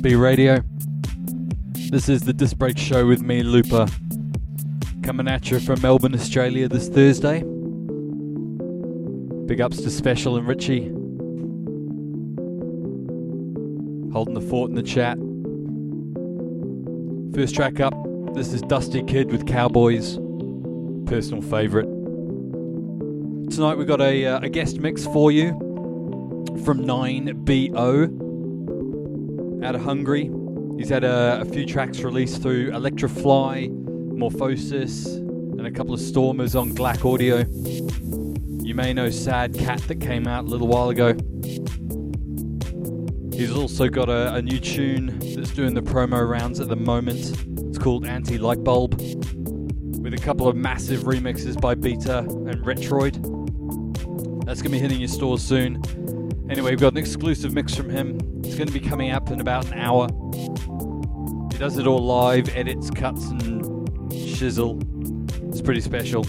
NSB Radio. This is the Disc Break Show with me, Looper, coming at you from Melbourne, Australia this Thursday. Big ups to Special and Richie. Holding the fort in the chat. First track up, this is Dusty Kid with Cowboys. Personal favourite. Tonight we've got a, uh, a guest mix for you from 9BO out of Hungary. He's had a, a few tracks released through Electrofly, Morphosis, and a couple of Stormers on Glack Audio. You may know Sad Cat that came out a little while ago. He's also got a, a new tune that's doing the promo rounds at the moment. It's called Anti Light Bulb, with a couple of massive remixes by Beta and Retroid. That's going to be hitting your stores soon. Anyway, we've got an exclusive mix from him. It's going to be coming up in about an hour. He does it all live, edits, cuts, and shizzle. It's pretty special.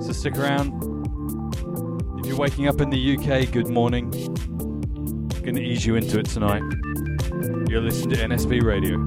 So stick around. If you're waking up in the UK, good morning. I'm going to ease you into it tonight. You're listening to NSB Radio.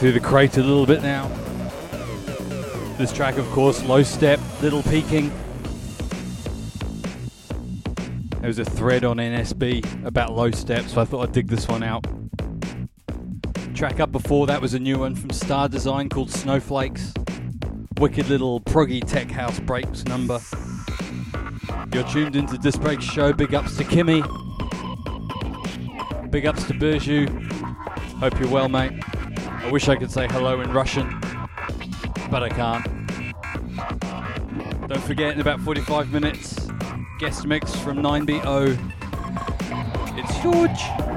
Through the crate a little bit now. This track, of course, Low Step, Little peaking. There was a thread on NSB about low step, so I thought I'd dig this one out. Track up before that was a new one from Star Design called Snowflakes. Wicked little proggy tech house breaks number. You're tuned into Disc Break Show. Big ups to Kimmy. Big ups to Burju. Hope you're well, mate. I wish I could say hello in Russian, but I can't. Don't forget, in about 45 minutes, guest mix from 9BO. It's huge.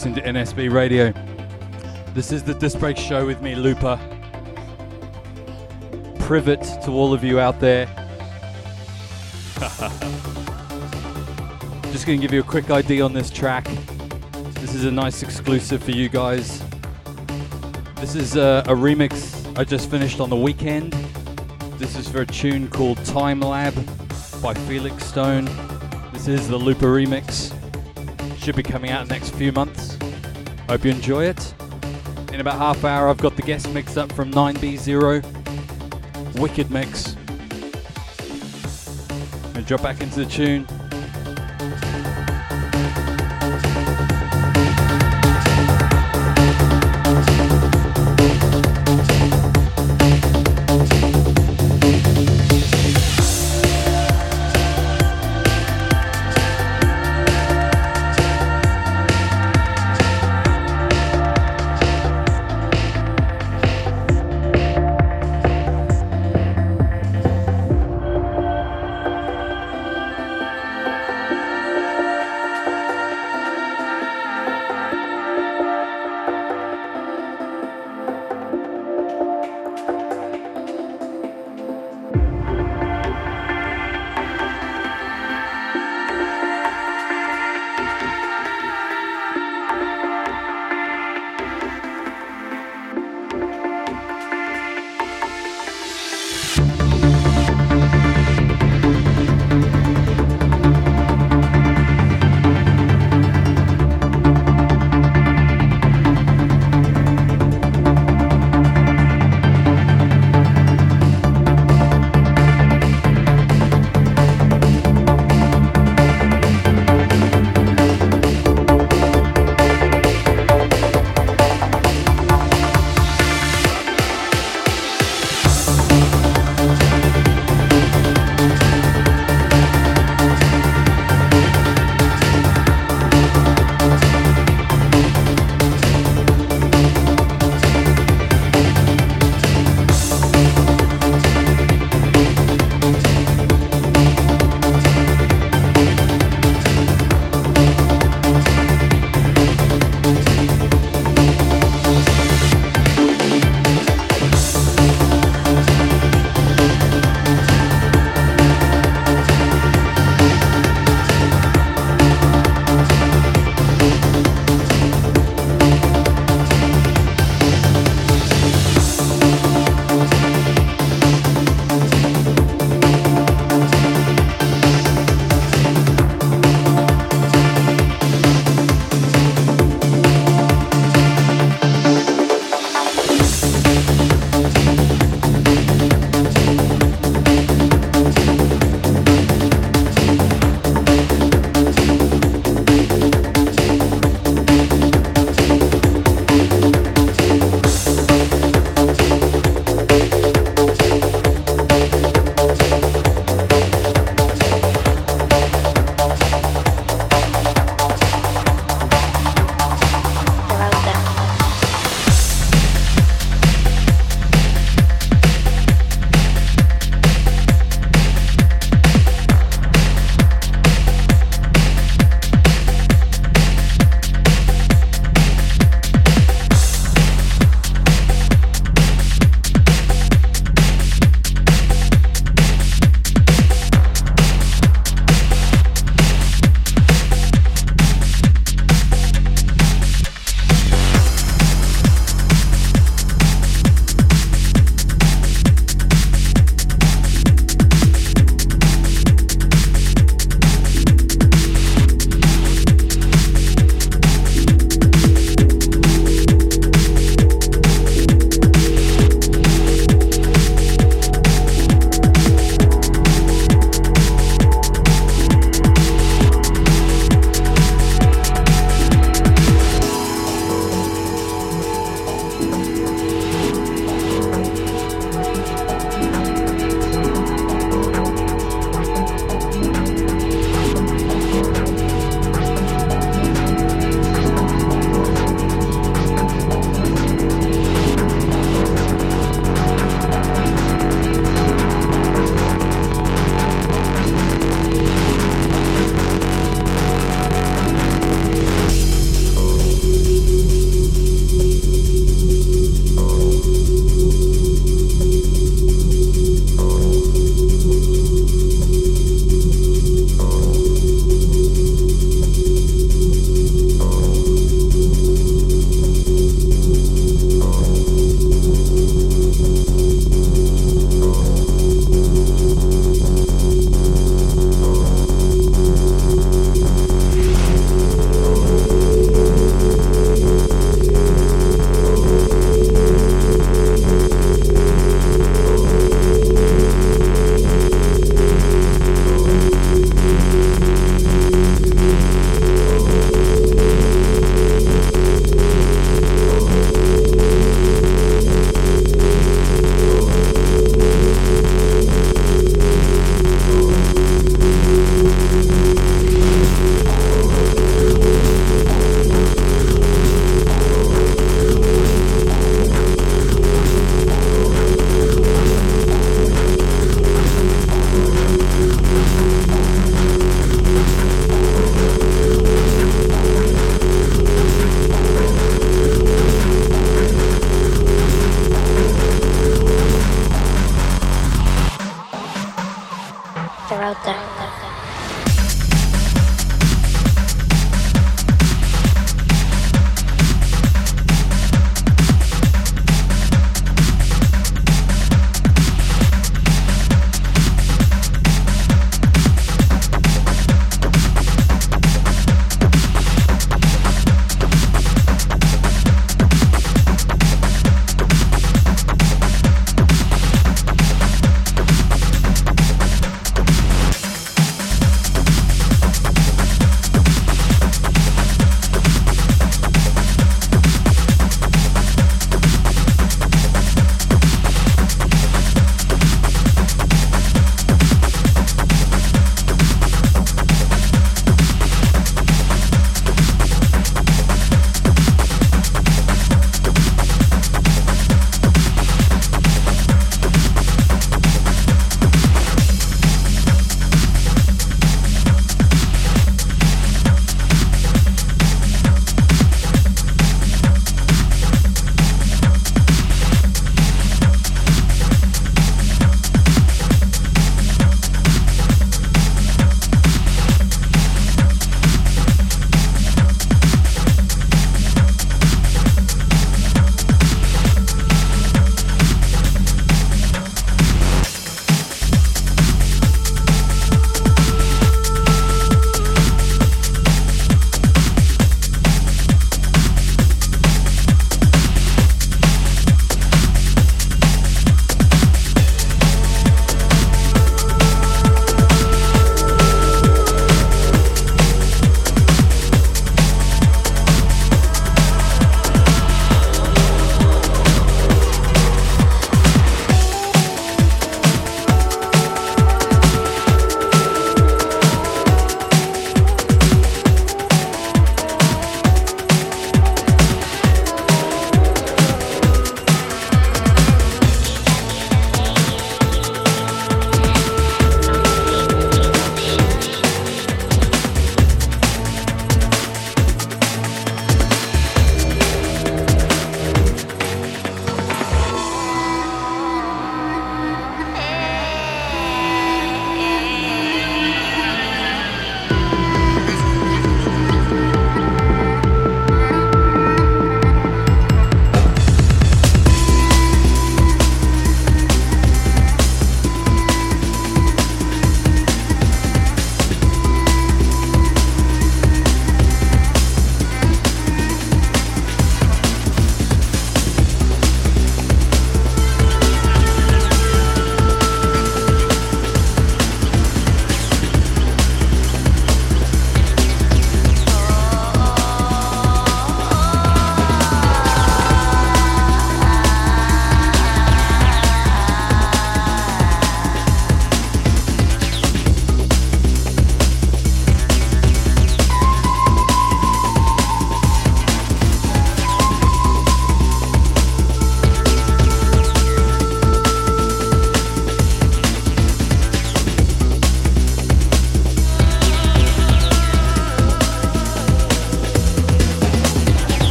Listening to NSB Radio. This is the Disc Break Show with me, Looper. Privet to all of you out there. Just going to give you a quick ID on this track. This is a nice exclusive for you guys. This is a, a remix I just finished on the weekend. This is for a tune called Time Lab by Felix Stone. This is the Looper remix. Should be coming out next few months. Hope you enjoy it. In about half an hour, I've got the guest mix up from 9B0. Wicked mix. And drop back into the tune.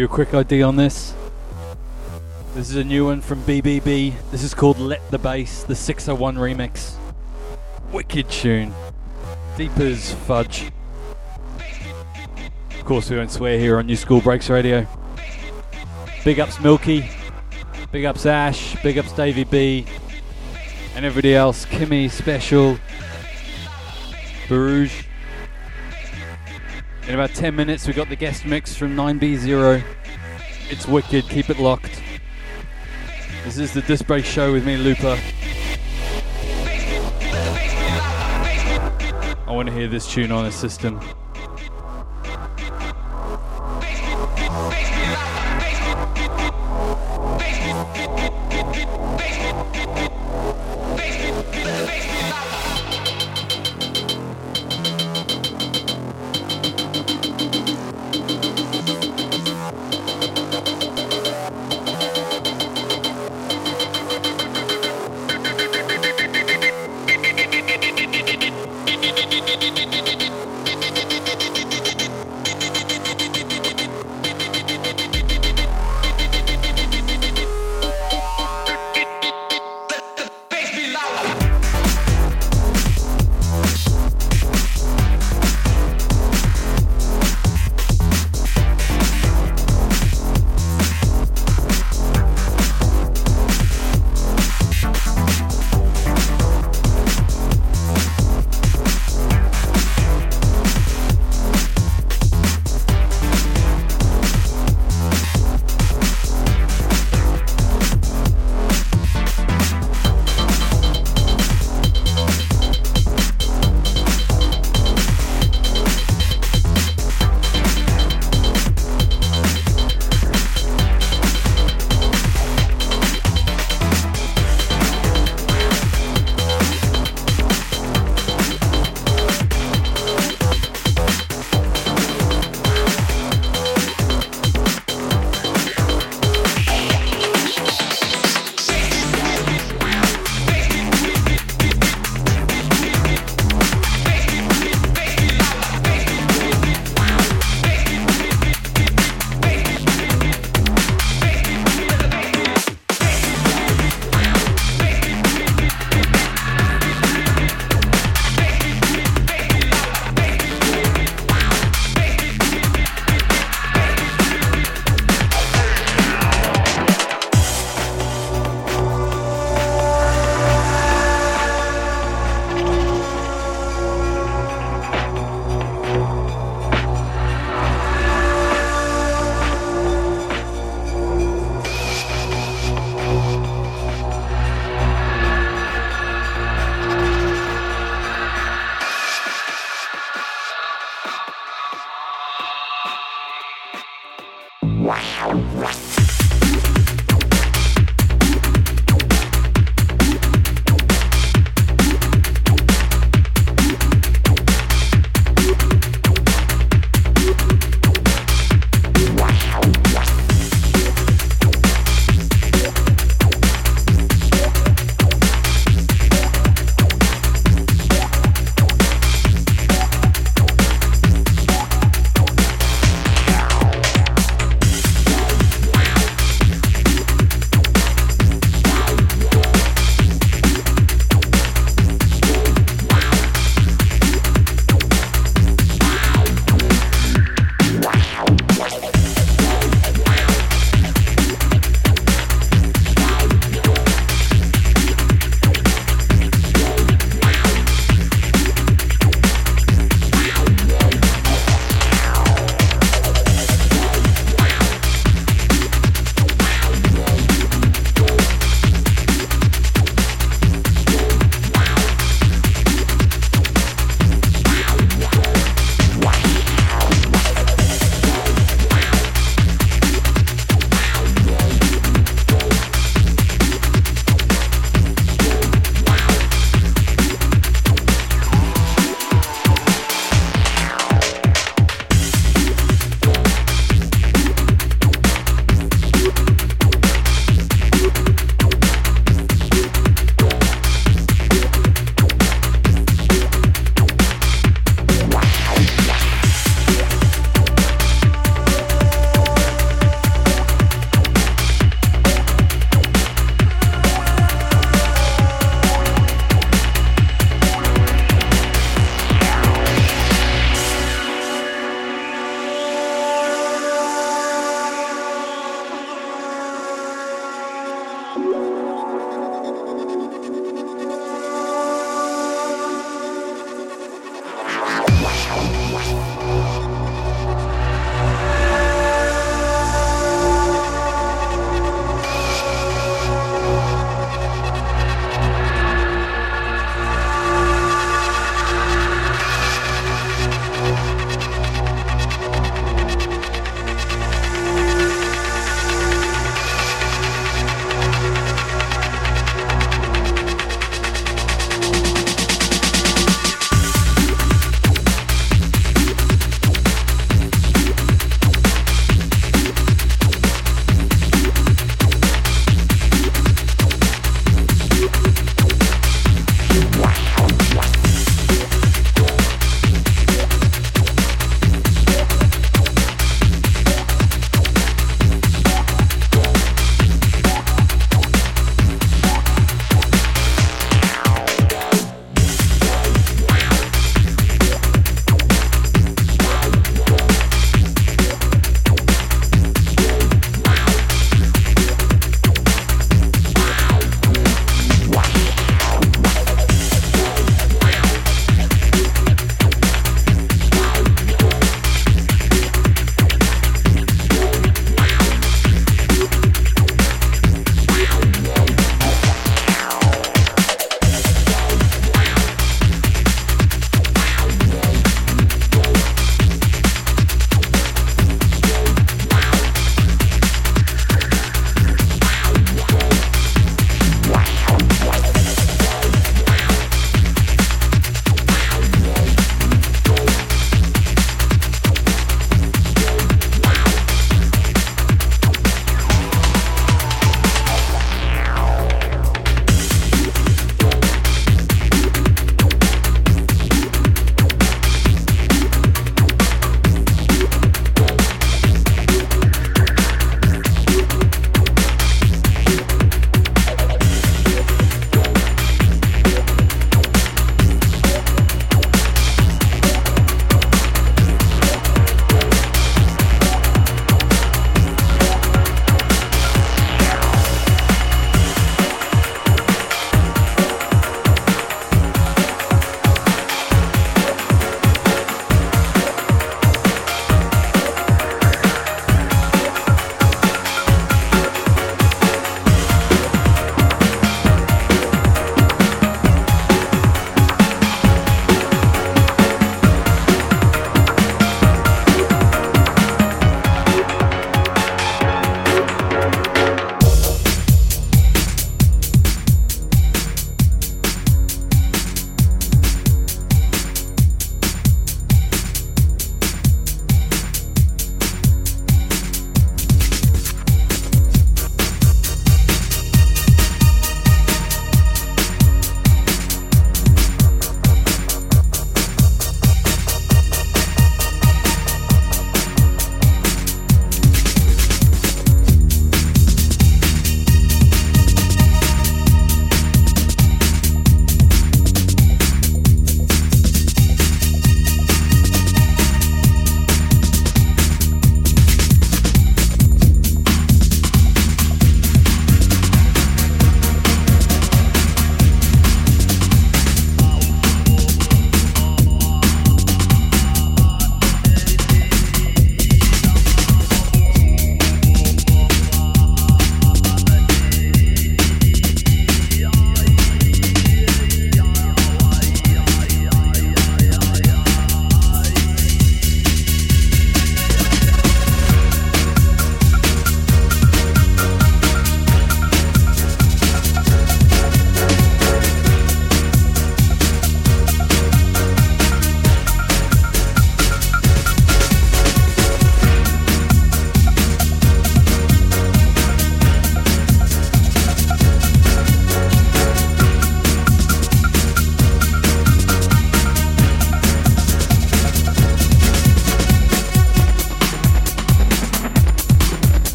You a quick idea on this. This is a new one from BBB. This is called Let the Bass, the 601 remix. Wicked tune. Deep as fudge. Of course, we won't swear here on New School Breaks Radio. Big ups Milky. Big ups Ash. Big ups Davey B. And everybody else. Kimmy, Special. Barouge. About 10 minutes, we got the guest mix from 9B0. It's wicked. Keep it locked. This is the Disc Break Show with me, Looper. I want to hear this tune on a system.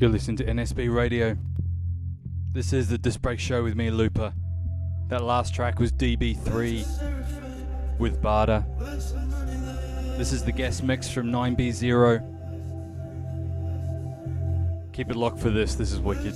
You're listening to NSB Radio. This is the Disc Show with me, Looper. That last track was DB3 with Barda. This is the guest mix from 9B0. Keep it locked for this, this is wicked.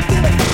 Thank you.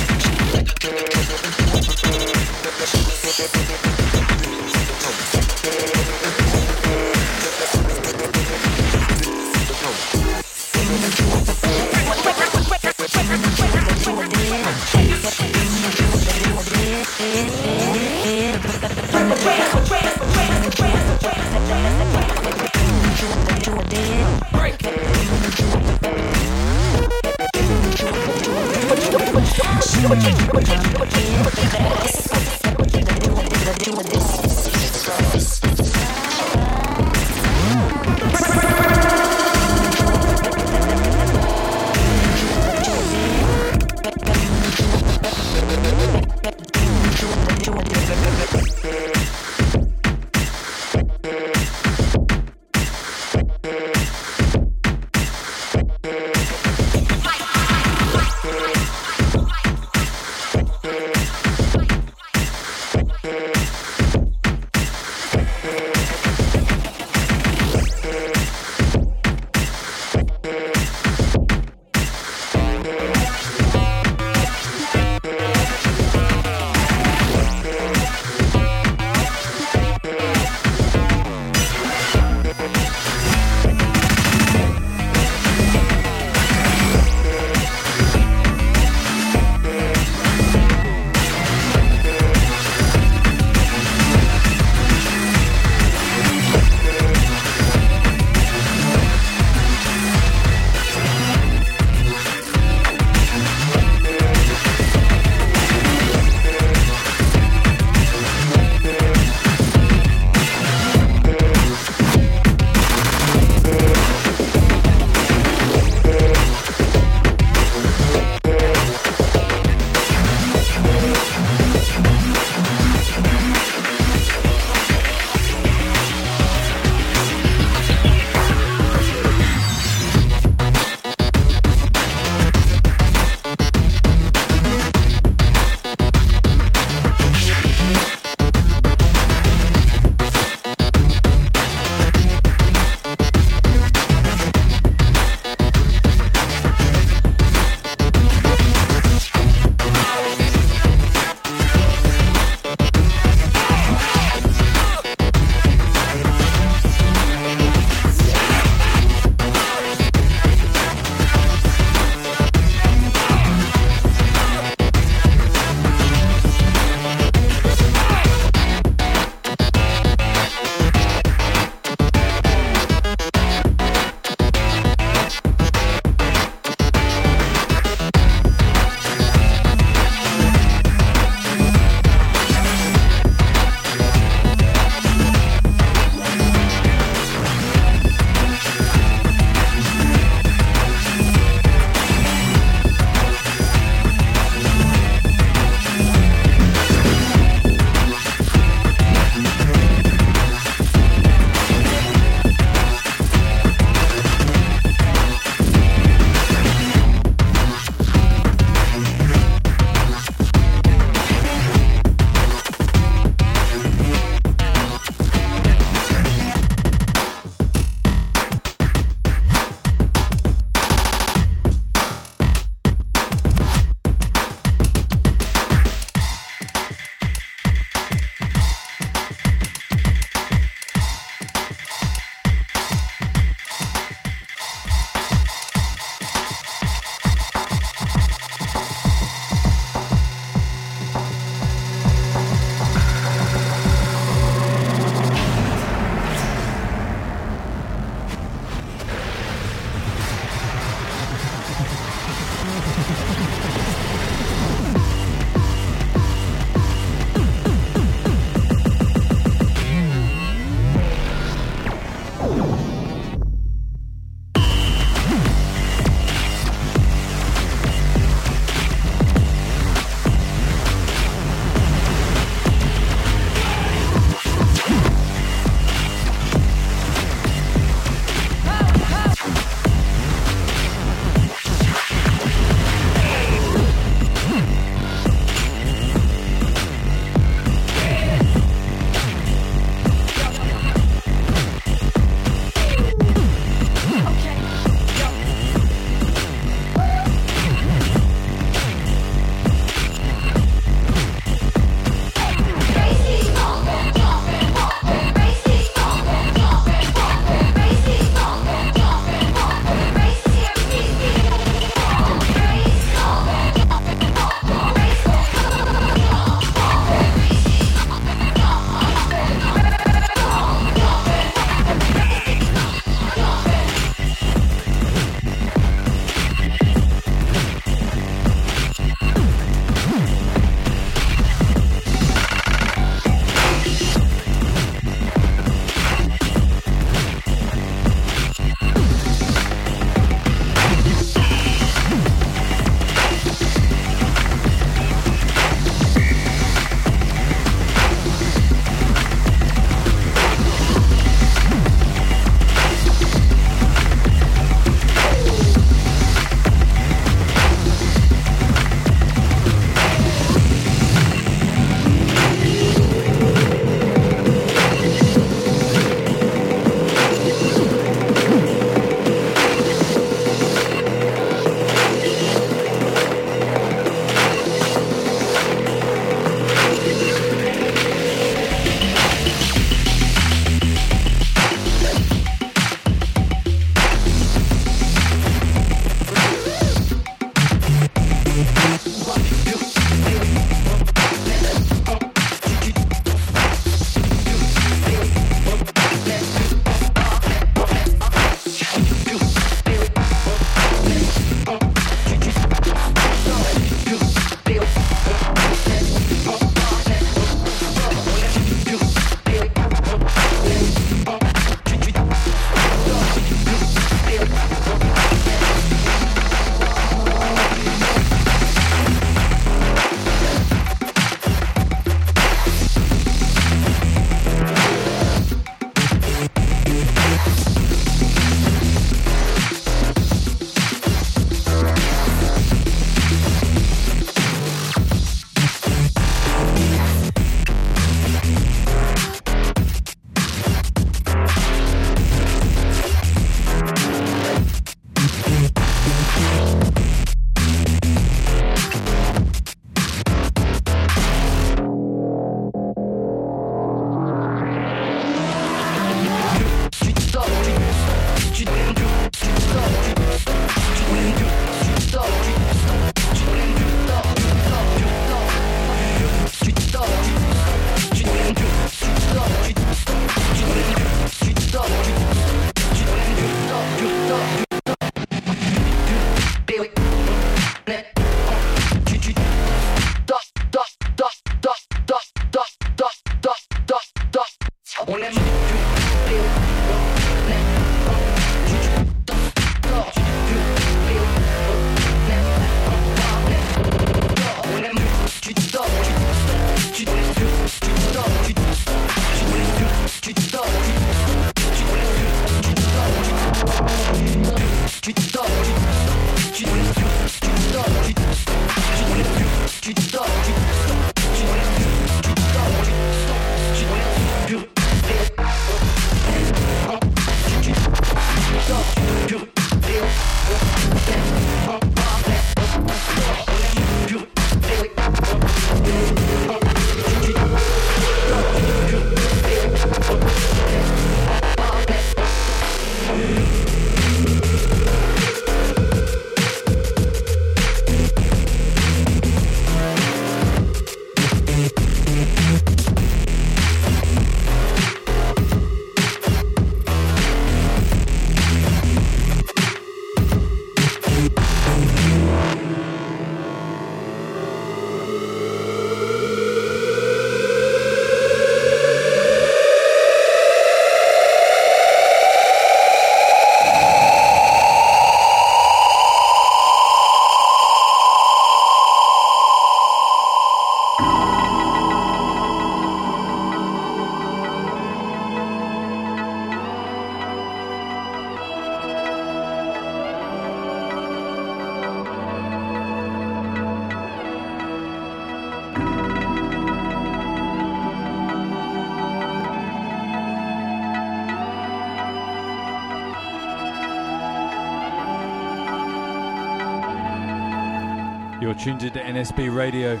Tuned into NSB Radio.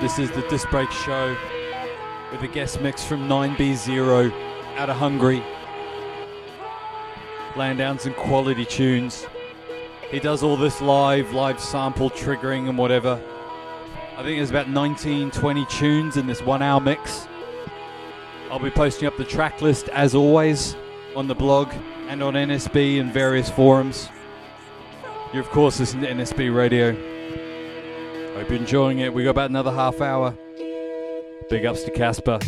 This is the Disc Break Show with a guest mix from 9B0 out of Hungary. Laying down some quality tunes. He does all this live, live sample triggering and whatever. I think there's about 19, 20 tunes in this one hour mix. I'll be posting up the track list as always on the blog and on NSB and various forums. You're, of course, listening to NSB Radio. Hope you're enjoying it. We got about another half hour. Big ups to Casper.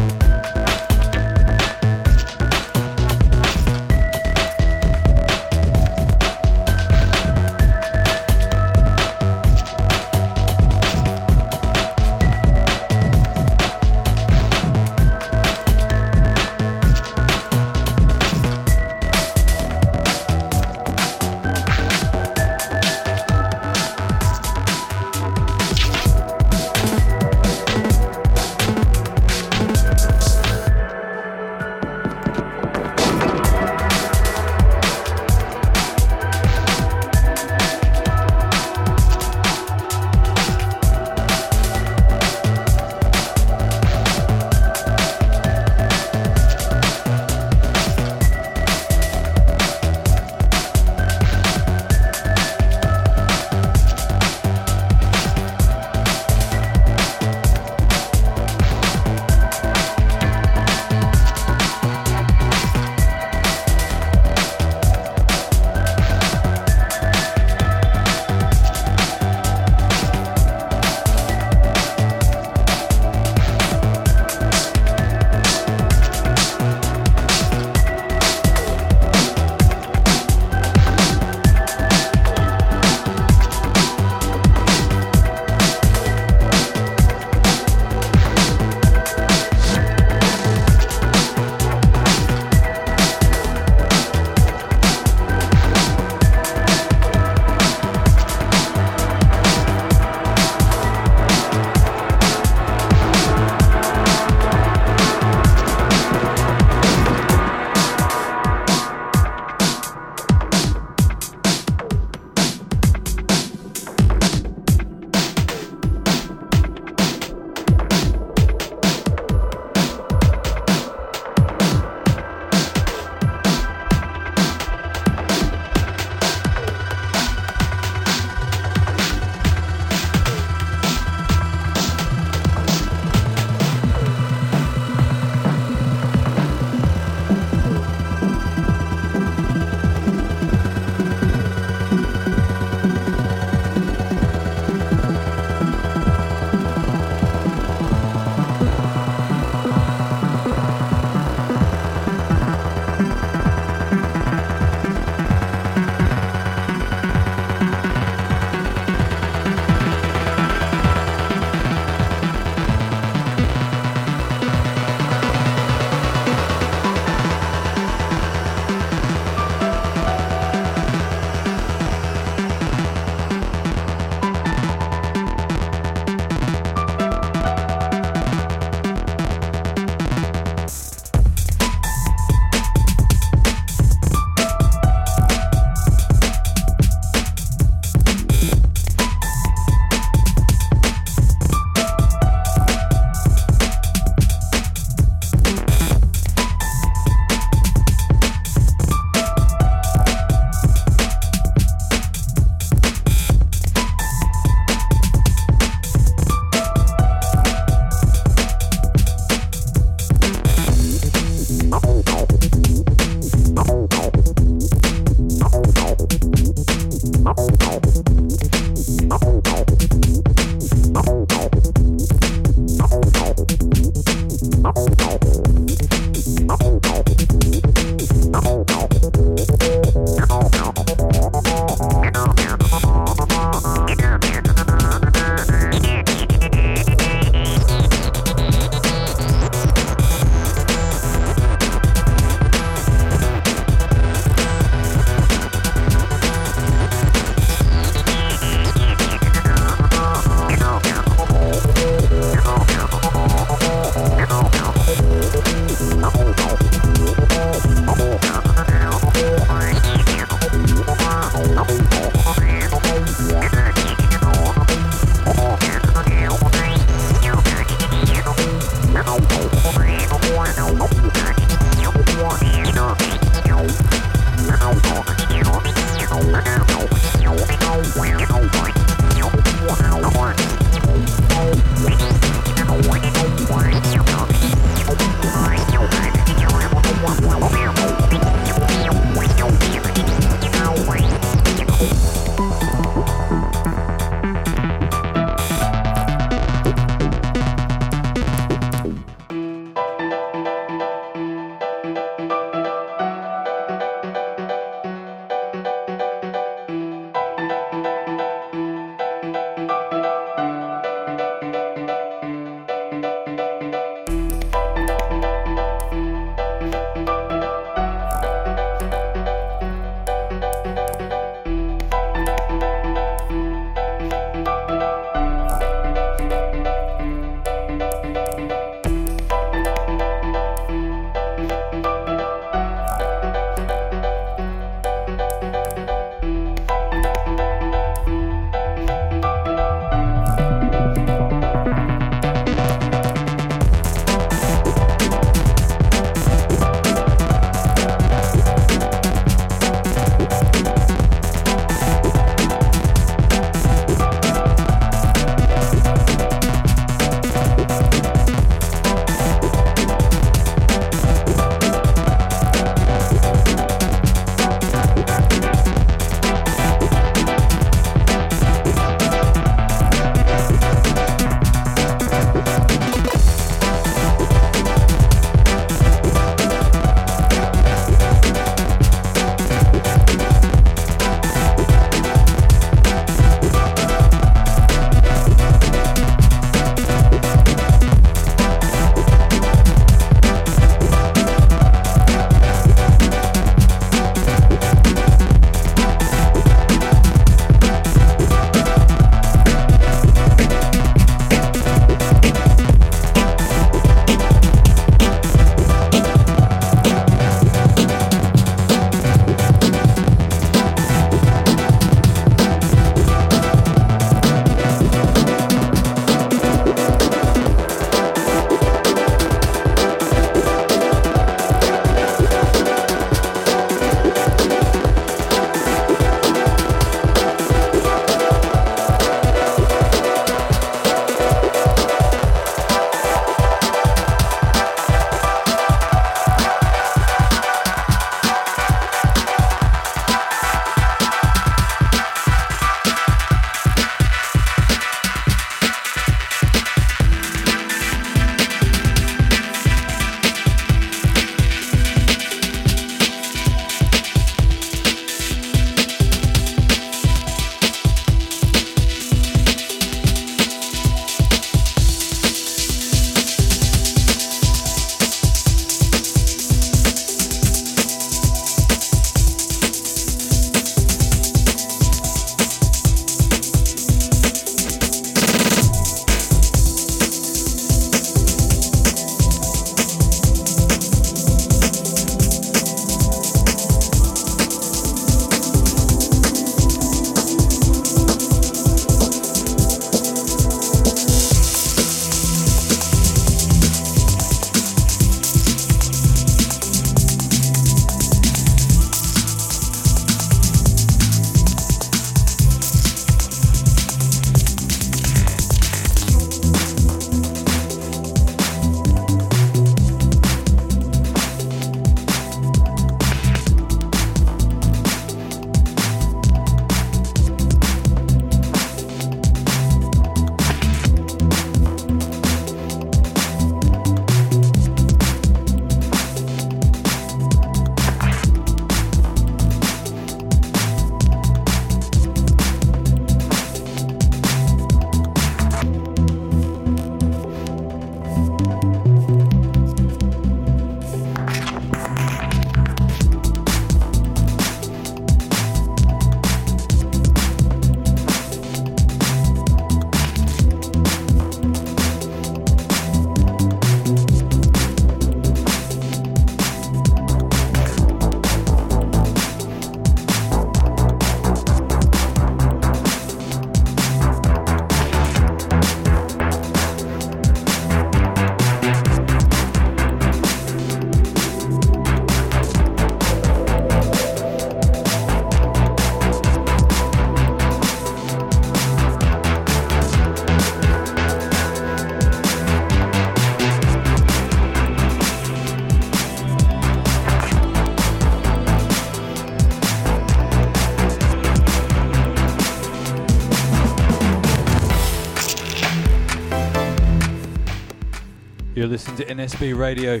You're listening to NSB Radio.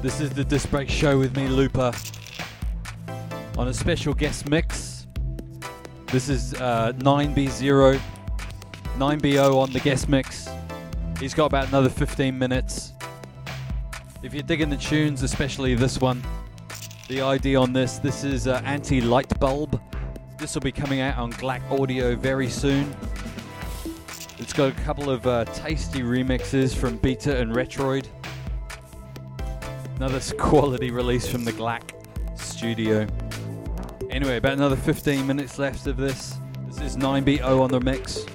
This is the Disc Break Show with me, Looper, on a special guest mix. This is uh, 9B0, 9BO on the guest mix. He's got about another 15 minutes. If you're digging the tunes, especially this one, the ID on this, this is uh, Anti Light Bulb. This will be coming out on Glac Audio very soon. Got a couple of uh, tasty remixes from Beta and Retroid. Another quality release from the Glac studio. Anyway, about another 15 minutes left of this. This is 9BO on the mix.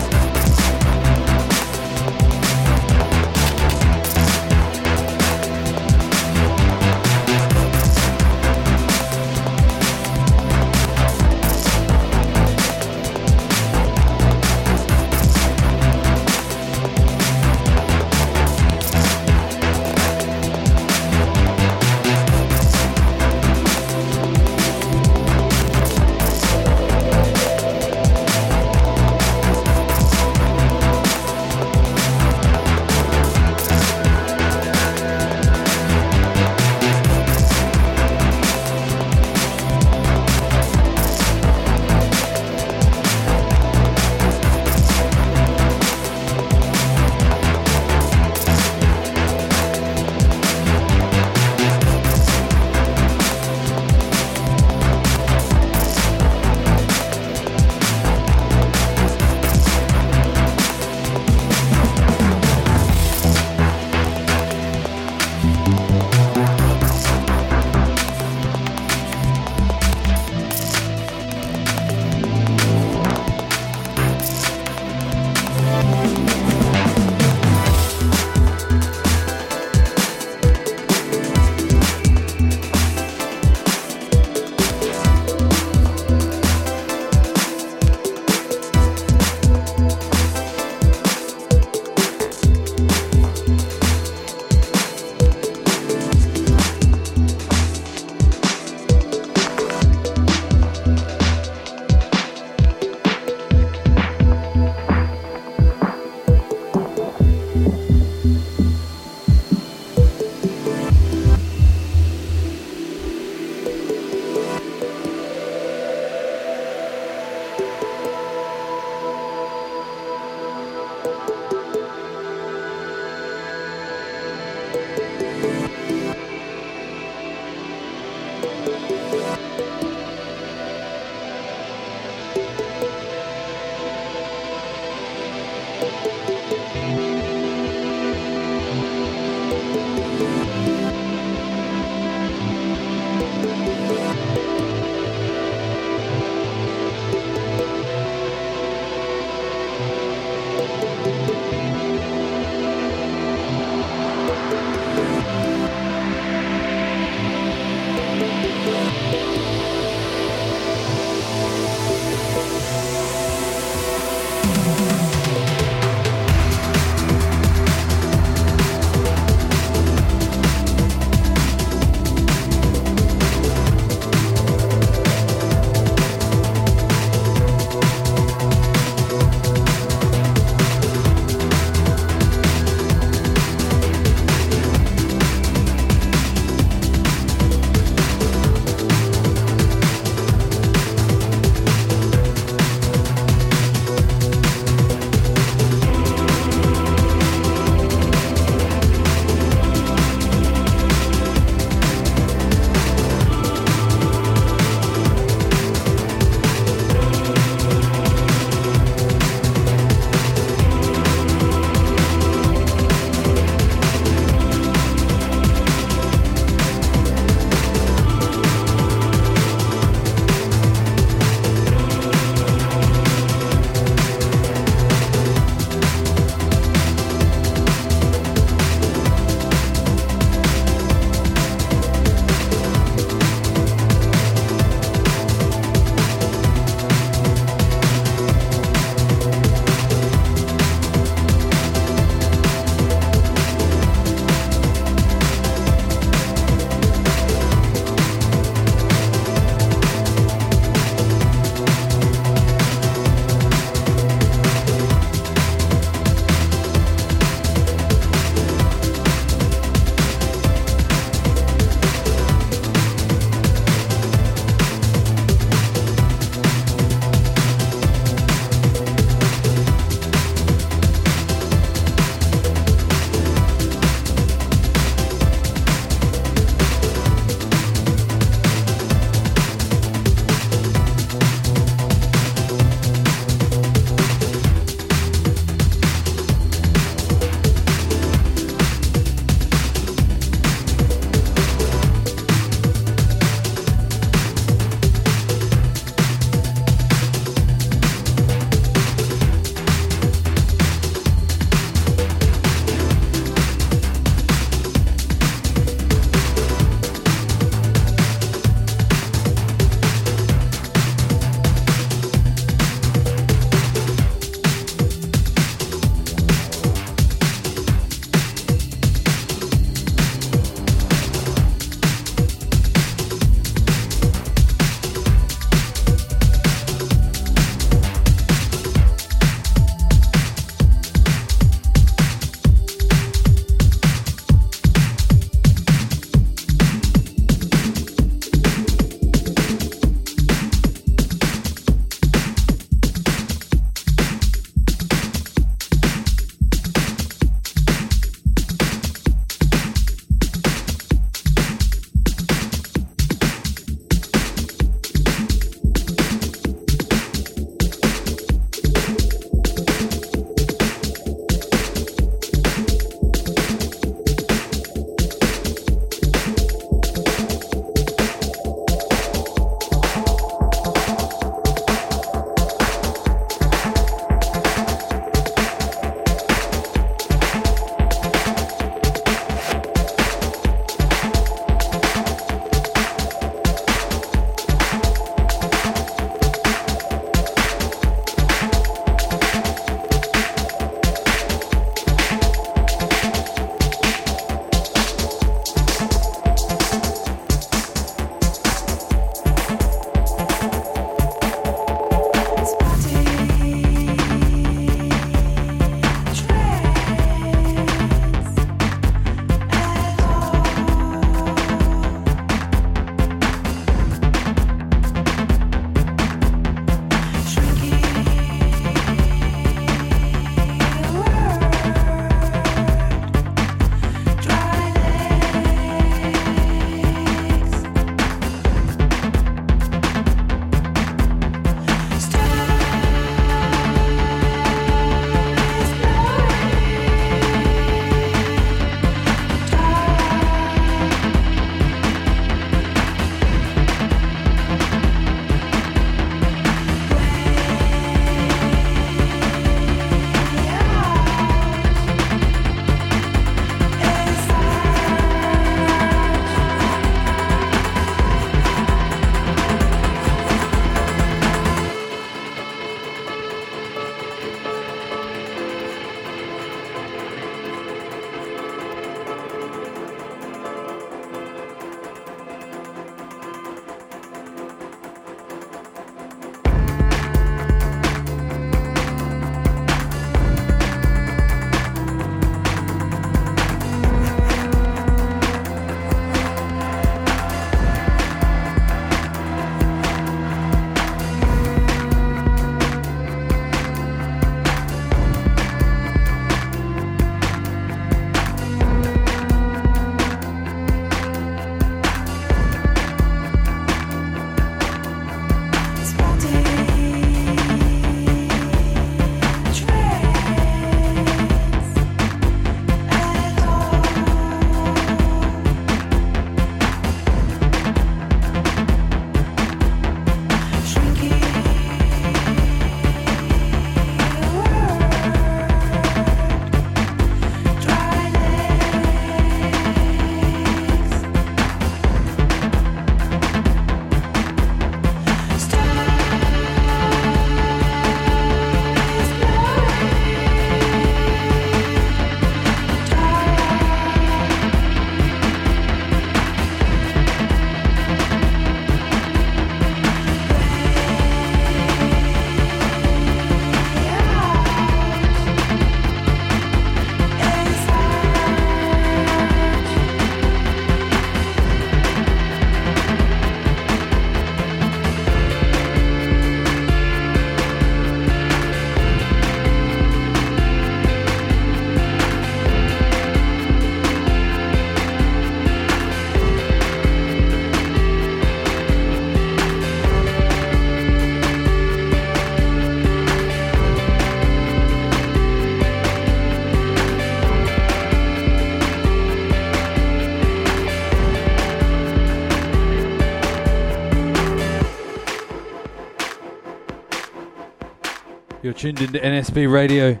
Tuned into NSB Radio.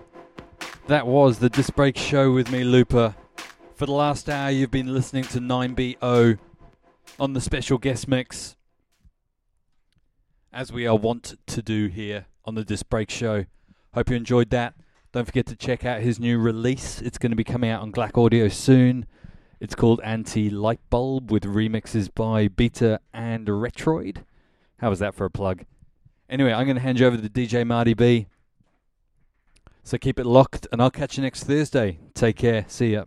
That was the Disc Break Show with me, Looper. For the last hour, you've been listening to 9BO on the special guest mix, as we are wont to do here on the Disc Break Show. Hope you enjoyed that. Don't forget to check out his new release. It's going to be coming out on Glac Audio soon. It's called Anti Light Bulb with remixes by Beta and Retroid. How was that for a plug? Anyway, I'm going to hand you over to DJ Marty B. So keep it locked, and I'll catch you next Thursday. Take care. See ya.